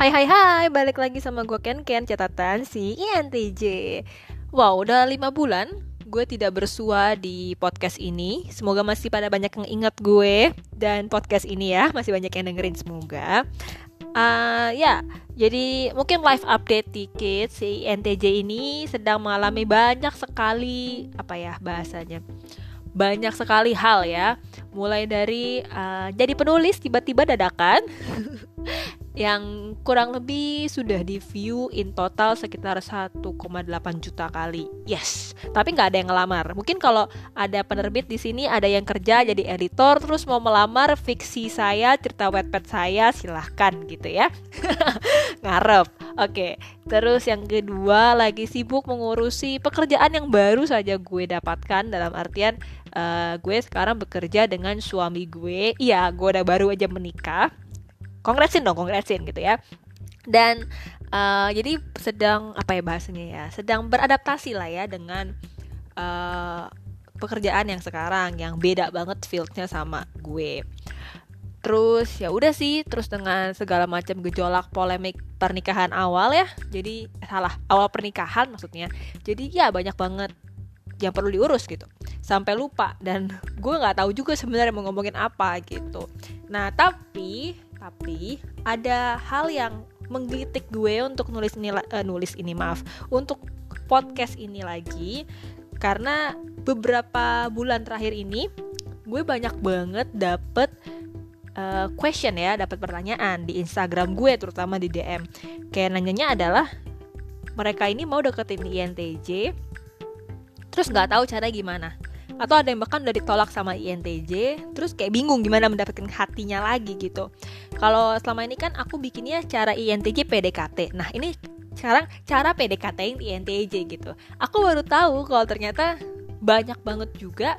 Hai hai hai, balik lagi sama gue Ken Ken catatan si INTJ Wow, udah 5 bulan gue tidak bersua di podcast ini. Semoga masih pada banyak yang ingat gue Dan podcast ini ya, masih banyak yang dengerin semoga. Uh, Ya, jadi mungkin live update dikit Si INTJ ini sedang mengalami banyak sekali Apa ya bahasanya banyak sekali hal ya. Mulai dari uh, jadi penulis tiba-tiba dadakan yang kurang lebih sudah di view in total sekitar 1,8 juta kali. Yes, tapi nggak ada yang ngelamar. Mungkin kalau ada penerbit di sini ada yang kerja jadi editor terus mau melamar fiksi saya, cerita wetpad saya, silahkan gitu ya. Ngarep. Oke, terus yang kedua lagi sibuk mengurusi pekerjaan yang baru saja gue dapatkan dalam artian uh, gue sekarang bekerja dengan suami gue. Iya, gue udah baru aja menikah kongresin dong kongresin gitu ya. Dan uh, jadi sedang apa ya bahasanya ya sedang beradaptasi lah ya dengan uh, pekerjaan yang sekarang yang beda banget fieldnya sama gue. Terus ya udah sih terus dengan segala macam gejolak polemik pernikahan awal ya jadi salah awal pernikahan maksudnya jadi ya banyak banget yang perlu diurus gitu. Sampai lupa dan gue nggak tahu juga sebenarnya mau ngomongin apa gitu. Nah tapi tapi ada hal yang menggelitik gue untuk nulis ini uh, nulis ini maaf untuk podcast ini lagi. Karena beberapa bulan terakhir ini gue banyak banget dapet uh, question ya dapet pertanyaan di Instagram gue terutama di DM kayak nanyanya adalah mereka ini mau deketin INTJ terus nggak tahu cara gimana atau ada yang bahkan udah ditolak sama INTJ terus kayak bingung gimana mendapatkan hatinya lagi gitu. Kalau selama ini kan aku bikinnya cara INTJ PDKT nah ini sekarang cara PDKT INTJ gitu. Aku baru tahu kalau ternyata banyak banget juga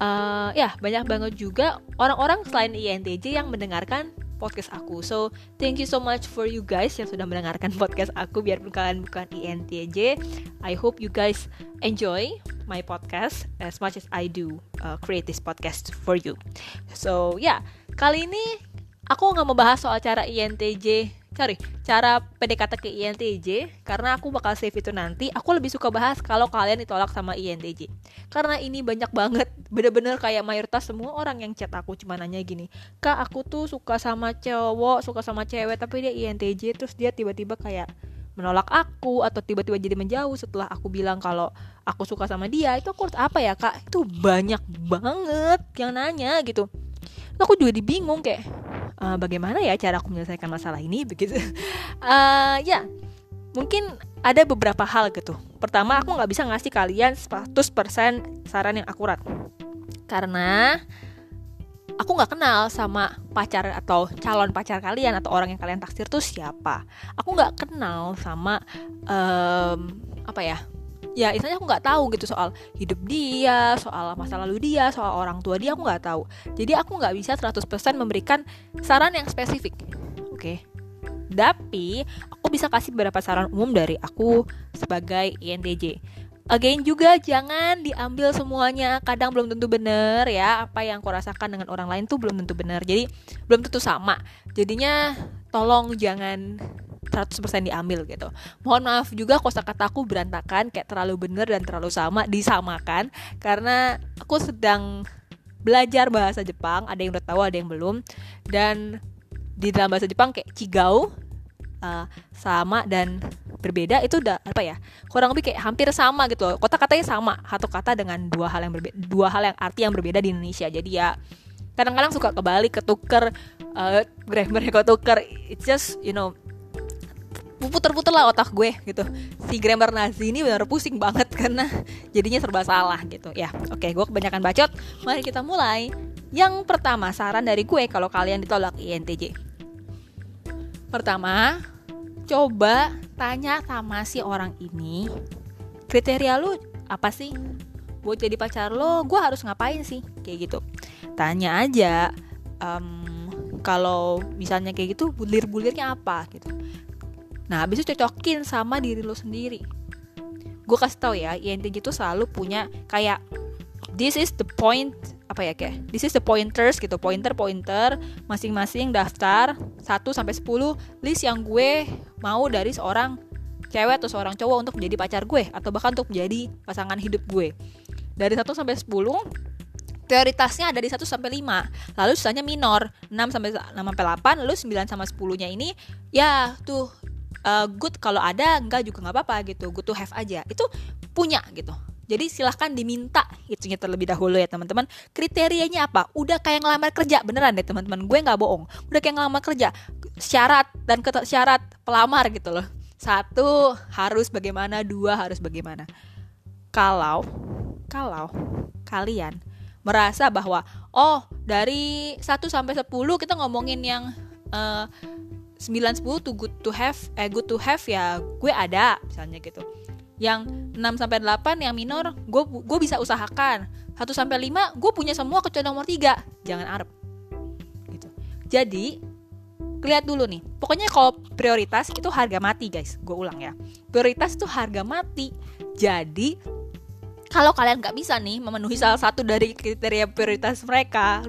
uh, ya banyak banget juga orang-orang selain INTJ yang mendengarkan podcast aku. So, thank you so much for you guys yang sudah mendengarkan podcast aku biarpun kalian bukan INTJ. I hope you guys enjoy my podcast as much as I do uh, create this podcast for you. So, ya, yeah, kali ini aku nggak mau bahas soal cara INTJ sorry cara PDKT ke INTJ karena aku bakal save itu nanti aku lebih suka bahas kalau kalian ditolak sama INTJ karena ini banyak banget bener-bener kayak mayoritas semua orang yang chat aku cuma nanya gini kak aku tuh suka sama cowok suka sama cewek tapi dia INTJ terus dia tiba-tiba kayak menolak aku atau tiba-tiba jadi menjauh setelah aku bilang kalau aku suka sama dia. Itu aku harus apa ya kak? Itu banyak banget yang nanya gitu. Aku juga dibingung kayak uh, bagaimana ya cara aku menyelesaikan masalah ini? Begitu. Uh, ya mungkin ada beberapa hal gitu. Pertama aku nggak bisa ngasih kalian 100% saran yang akurat karena aku nggak kenal sama pacar atau calon pacar kalian atau orang yang kalian taksir tuh siapa. Aku nggak kenal sama um, apa ya? Ya istilahnya aku nggak tahu gitu soal hidup dia soal masa lalu dia soal orang tua dia aku nggak tahu. Jadi aku nggak bisa 100% memberikan saran yang spesifik. Oke. Okay? tapi aku bisa kasih beberapa saran umum dari aku sebagai INTJ Again juga jangan diambil semuanya. Kadang belum tentu benar ya. Apa yang aku rasakan dengan orang lain tuh belum tentu benar Jadi belum tentu sama. Jadinya tolong jangan 100% diambil gitu. Mohon maaf juga kosakataku berantakan kayak terlalu bener dan terlalu sama disamakan. Karena aku sedang belajar bahasa Jepang, ada yang udah tahu, ada yang belum. Dan di dalam bahasa Jepang kayak cigau uh, sama dan berbeda itu udah apa ya kurang lebih kayak hampir sama gitu loh. Kata katanya sama satu kata dengan dua hal yang berbeda dua hal yang arti yang berbeda di Indonesia. Jadi ya kadang-kadang suka kebalik ketuker uh, grammarnya ketuker. It's just you know puter-puter lah otak gue gitu. Si grammar Nazi ini benar pusing banget karena jadinya serba salah gitu. Ya oke gue kebanyakan bacot. Mari kita mulai. Yang pertama saran dari gue kalau kalian ditolak INTJ pertama coba tanya sama si orang ini kriteria lu apa sih? Buat jadi pacar lo gue harus ngapain sih? Kayak gitu. Tanya aja um, kalau misalnya kayak gitu bulir-bulirnya apa? Gitu. Nah, habis itu cocokin sama diri lo sendiri. Gue kasih tau ya, INTJ itu selalu punya kayak this is the point apa ya kayak this is the pointers gitu pointer pointer masing-masing daftar 1 sampai 10 list yang gue mau dari seorang cewek atau seorang cowok untuk menjadi pacar gue atau bahkan untuk menjadi pasangan hidup gue dari 1 sampai 10 prioritasnya ada di 1 sampai 5. Lalu sisanya minor, 6 sampai 6 sampai 8, lalu 9 sama 10-nya ini ya tuh uh, good kalau ada, enggak juga nggak apa-apa gitu. Good to have aja. Itu punya gitu. Jadi silahkan diminta itunya terlebih dahulu ya teman-teman. Kriterianya apa? Udah kayak ngelamar kerja beneran deh teman-teman. Gue nggak bohong. Udah kayak ngelamar kerja. Syarat dan syarat pelamar gitu loh. Satu harus bagaimana, dua harus bagaimana. Kalau kalau kalian merasa bahwa oh dari 1 sampai 10 kita ngomongin yang uh, 9 10 tuh good to have eh good to have ya gue ada misalnya gitu. Yang 6 sampai 8 yang minor gue gue bisa usahakan. 1 sampai 5 gue punya semua kecuali nomor 3. Jangan arep. Gitu. Jadi lihat dulu nih. Pokoknya kalau prioritas itu harga mati guys. Gue ulang ya. Prioritas itu harga mati. Jadi kalau kalian nggak bisa nih memenuhi salah satu dari kriteria prioritas mereka,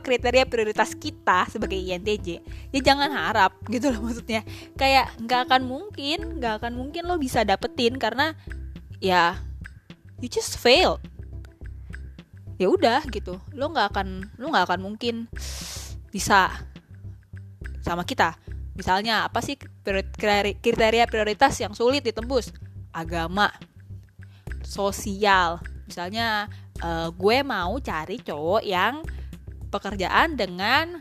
kriteria prioritas kita sebagai INTJ, ya jangan harap gitu loh maksudnya. Kayak nggak akan mungkin, nggak akan mungkin lo bisa dapetin karena ya you just fail. Ya udah gitu, lo nggak akan, lo nggak akan mungkin bisa sama kita. Misalnya apa sih kriteria prioritas yang sulit ditembus? Agama, sosial. Misalnya uh, gue mau cari cowok yang pekerjaan dengan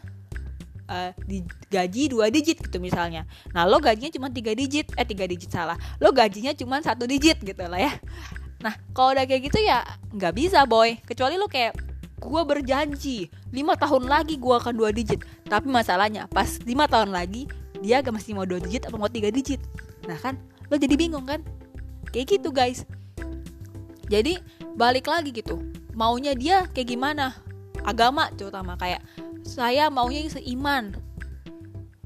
uh, di, gaji dua digit gitu misalnya. Nah lo gajinya cuma tiga digit eh tiga digit salah. Lo gajinya cuma satu digit gitu lah ya. Nah kalau udah kayak gitu ya nggak bisa boy. Kecuali lo kayak gue berjanji lima tahun lagi gue akan dua digit. Tapi masalahnya pas lima tahun lagi dia gak masih mau dua digit apa mau tiga digit. Nah kan lo jadi bingung kan? Kayak gitu guys jadi balik lagi gitu. Maunya dia kayak gimana? Agama terutama kayak saya maunya seiman.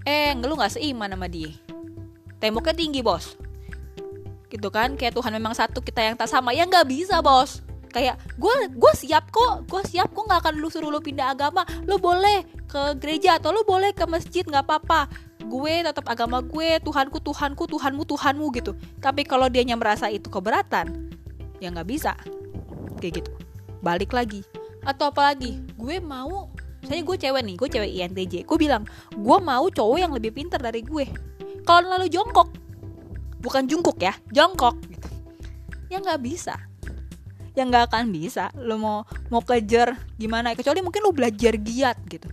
Eh lu nggak seiman sama dia. Temboknya tinggi bos. Gitu kan? Kayak Tuhan memang satu kita yang tak sama. Ya nggak bisa bos. Kayak gue gue siap kok. Gue siap kok nggak akan lu suruh lu pindah agama. Lu boleh ke gereja atau lu boleh ke masjid nggak apa-apa. Gue tetap agama gue Tuhanku Tuhanku Tuhanmu Tuhanmu gitu. Tapi kalau dia merasa itu keberatan ya nggak bisa. Kayak gitu. Balik lagi. Atau apalagi gue mau saya gue cewek nih gue cewek INTJ gue bilang gue mau cowok yang lebih pintar dari gue. Kalau lalu jongkok. Bukan jungkuk ya jongkok gitu. Ya nggak bisa. Ya nggak akan bisa. Lo mau mau kejar gimana? Kecuali mungkin lo belajar giat gitu.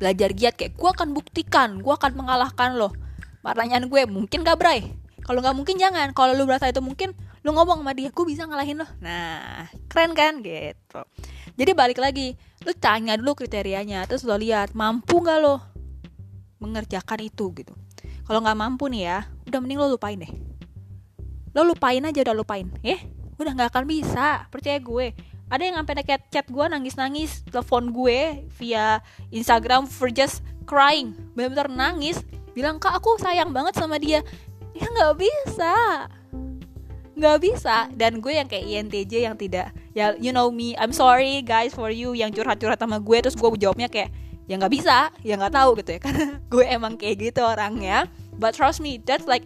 Belajar giat kayak gue akan buktikan gue akan mengalahkan lo. Pertanyaan gue mungkin gak bray? Kalau nggak mungkin jangan. Kalau lo berasa itu mungkin lu ngomong sama dia gue bisa ngalahin lo nah keren kan? Gitu. Jadi balik lagi lu tanya dulu kriterianya terus lo lihat mampu nggak lo mengerjakan itu? Gitu. Kalau nggak mampu nih ya udah mending lo lupain deh. Lo lupain aja udah lupain ya? Udah nggak akan bisa percaya gue. Ada yang sampai chat chat gue nangis nangis telepon gue via Instagram for just crying. Benar-benar nangis bilang kak aku sayang banget sama dia. Ya nggak bisa nggak bisa. Dan gue yang kayak INTJ yang tidak ya you know me I'm sorry guys for you yang curhat-curhat sama gue terus gue jawabnya kayak ya nggak bisa ya nggak tahu gitu ya. Karena gue emang kayak gitu orangnya. But trust me that's like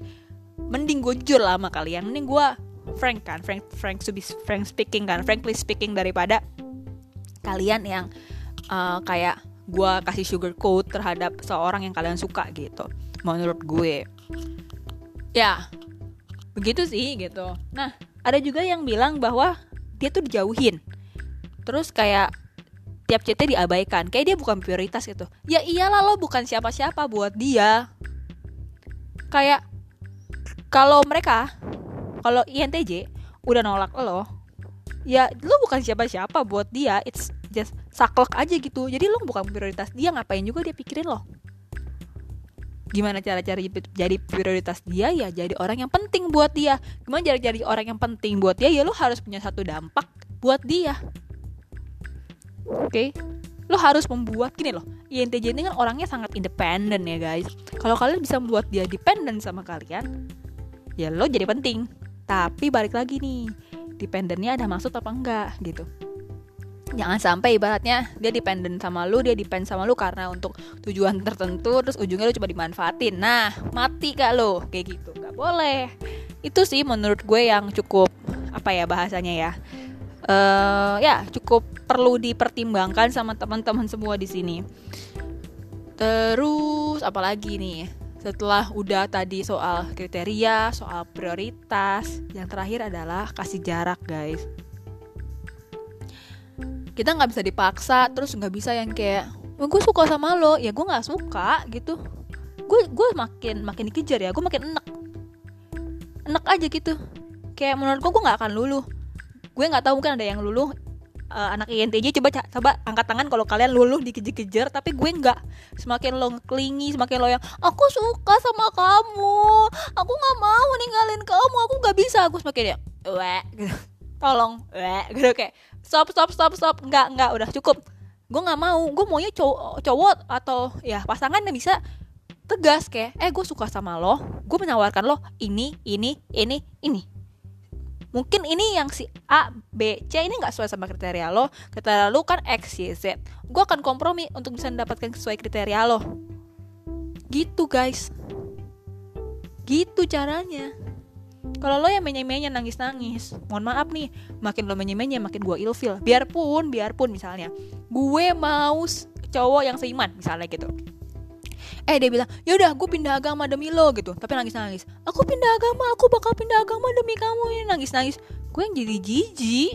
mending gue jujur lah sama kalian. Mending gue frank kan frank frank to be frank speaking kan frankly speaking daripada kalian yang uh, kayak gue kasih sugar coat terhadap seorang yang kalian suka gitu menurut gue. Ya begitu sih gitu. Nah ada juga yang bilang bahwa dia tuh dijauhin. Terus kayak tiap chatnya diabaikan. Kayak dia bukan prioritas gitu. Ya iyalah lo bukan siapa-siapa buat dia. Kayak kalau mereka kalau INTJ udah nolak lo ya lo bukan siapa-siapa buat dia. It's just saklek aja gitu. Jadi lo bukan prioritas dia ngapain juga dia pikirin lo gimana cara cari jadi prioritas dia? Ya jadi orang yang penting buat dia. Gimana cara jadi orang yang penting buat dia? Ya lo harus punya satu dampak buat dia. Oke? Okay? lo harus membuat gini loh. INTJ ini kan orangnya sangat independen ya guys. Kalau kalian bisa membuat dia dependen sama kalian ya lo jadi penting. Tapi balik lagi nih dependennya ada maksud apa enggak gitu jangan sampai ibaratnya dia dependent sama lu dia depend sama lu karena untuk tujuan tertentu terus ujungnya lu coba dimanfaatin. Nah mati gak lo? Kayak gitu. Nggak boleh. Itu sih menurut gue yang cukup apa ya bahasanya ya uh, ya cukup perlu dipertimbangkan sama teman-teman semua di sini. Terus apalagi nih setelah udah tadi soal kriteria, soal prioritas, yang terakhir adalah kasih jarak, guys kita nggak bisa dipaksa terus nggak bisa yang kayak gue suka sama lo. Ya gue nggak suka gitu. Gue gue makin makin dikejar ya gue makin enak enak aja gitu. Kayak menurut gue gue nggak akan luluh. Gue nggak tahu mungkin ada yang luluh uh, anak INTJ coba coba angkat tangan kalau kalian luluh dikejar-kejar tapi gue nggak. Semakin lo klingi semakin lo yang aku suka sama kamu. Aku nggak mau ninggalin kamu. Aku nggak bisa. Aku semakin ya weh gitu. Tolong weh gitu kayak stop stop stop stop. Nggak nggak udah cukup. Gue nggak mau. Gue maunya cowok cowok atau ya pasangan yang bisa tegas kayak eh gue suka sama lo. Gue menawarkan lo ini ini ini ini. Mungkin ini yang si A B C ini nggak sesuai sama kriteria lo. Kriteria lo kan X Y Z. Gue akan kompromi untuk bisa mendapatkan sesuai kriteria lo. Gitu guys. Gitu caranya kalau lo yang menye-menye nangis-nangis mohon maaf nih makin lo menye-menye makin gue ilfil. Biarpun biarpun misalnya gue mau cowok yang seiman misalnya gitu. Eh dia bilang ya udah gue pindah agama demi lo gitu. Tapi nangis nangis aku pindah agama aku bakal pindah agama demi kamu. Ini nangis nangis gue yang jadi jijik.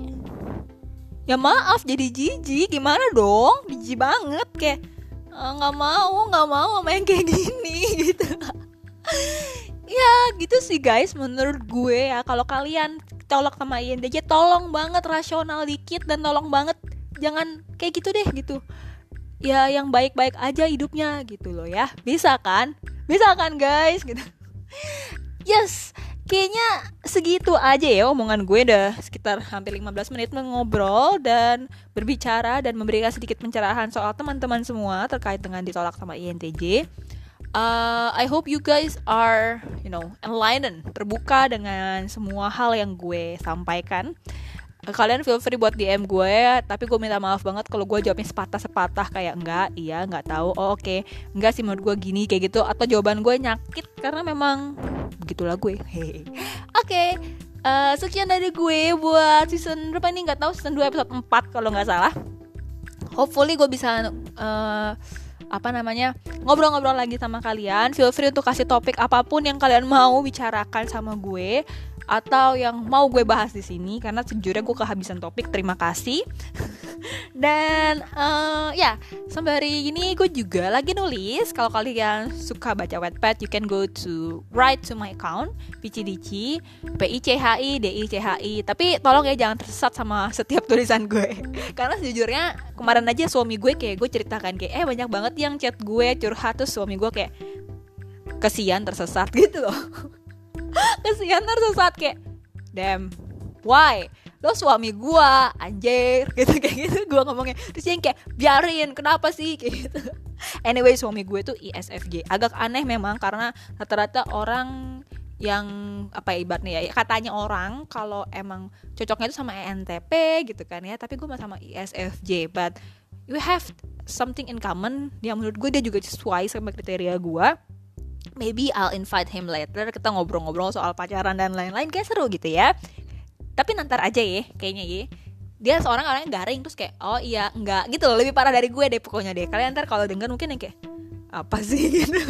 Ya maaf jadi jijik gimana dong? Jijik banget kayak ah, nggak mau nggak mau yang kayak gini gitu ya gitu sih guys menurut gue ya. Kalau kalian tolak sama INTJ tolong banget rasional dikit dan tolong banget jangan kayak gitu deh gitu. Ya yang baik-baik aja hidupnya gitu loh ya. Bisa kan? Bisa kan guys? Gitu. Yes kayaknya segitu aja ya omongan gue udah sekitar hampir 15 menit mengobrol dan berbicara dan memberikan sedikit pencerahan soal teman-teman semua terkait dengan ditolak sama INTJ uh, I hope you guys are you know enlightened terbuka dengan semua hal yang gue sampaikan. Kalian feel free buat DM gue tapi gue minta maaf banget kalau gue jawabnya sepatah sepatah kayak enggak iya nggak tahu. Oh, oke. Okay. enggak sih menurut gue gini kayak gitu. Atau jawaban gue nyakit karena memang begitulah gue. Oke okay. uh, sekian dari gue buat season berapa ini. Nggak tahu season 2 episode 4 kalau nggak salah. Hopefully gue bisa uh, apa namanya ngobrol-ngobrol lagi sama kalian. Feel free untuk kasih topik apa pun yang kalian mau bicarakan sama gue atau yang mau gue bahas di sini karena sejujurnya gue kehabisan topik terima kasih. Dan uh, ya sembari ini gue juga lagi nulis. Kalau kalian suka baca wetpad you can go to write to my account PCDC P I C H I D I C H I. Tapi tolong ya jangan tersesat sama setiap tulisan gue. Karena sejujurnya kemarin aja suami gue kayak gue ceritakan kayak eh banyak banget yang chat gue curhat. Tuh suami gue kayak kesian tersesat gitu loh kesian tersesat kayak damn why? Lo suami gua anjir. Gitu kayak gitu gua ngomongnya. Terus yang kayak biarin kenapa sih? Kayak gitu. Anyway suami gue tuh ISFJ agak aneh memang karena rata-rata orang yang apa ya ibaratnya ya katanya orang kalau emang cocoknya itu sama ENTP gitu kan ya tapi gue sama ISFJ but we have something in common. Yang menurut gue dia juga sesuai sama kriteria gue maybe I'll invite him later kita ngobrol-ngobrol soal pacaran dan lain-lain kayak seru gitu ya. Tapi nanti aja ya kayaknya ya. Dia seorang orang yang garing terus kayak oh iya enggak gitu loh lebih parah dari gue deh pokoknya deh. Kalian ntar kalau denger mungkin yang kayak apa sih? gitu.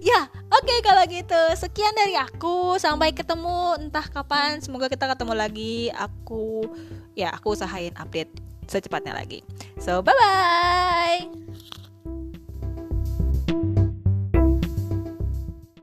Ya oke okay, kalau gitu. Sekian dari aku sampai ketemu entah kapan. Semoga kita ketemu lagi. Aku ya aku usahain update secepatnya lagi. So bye bye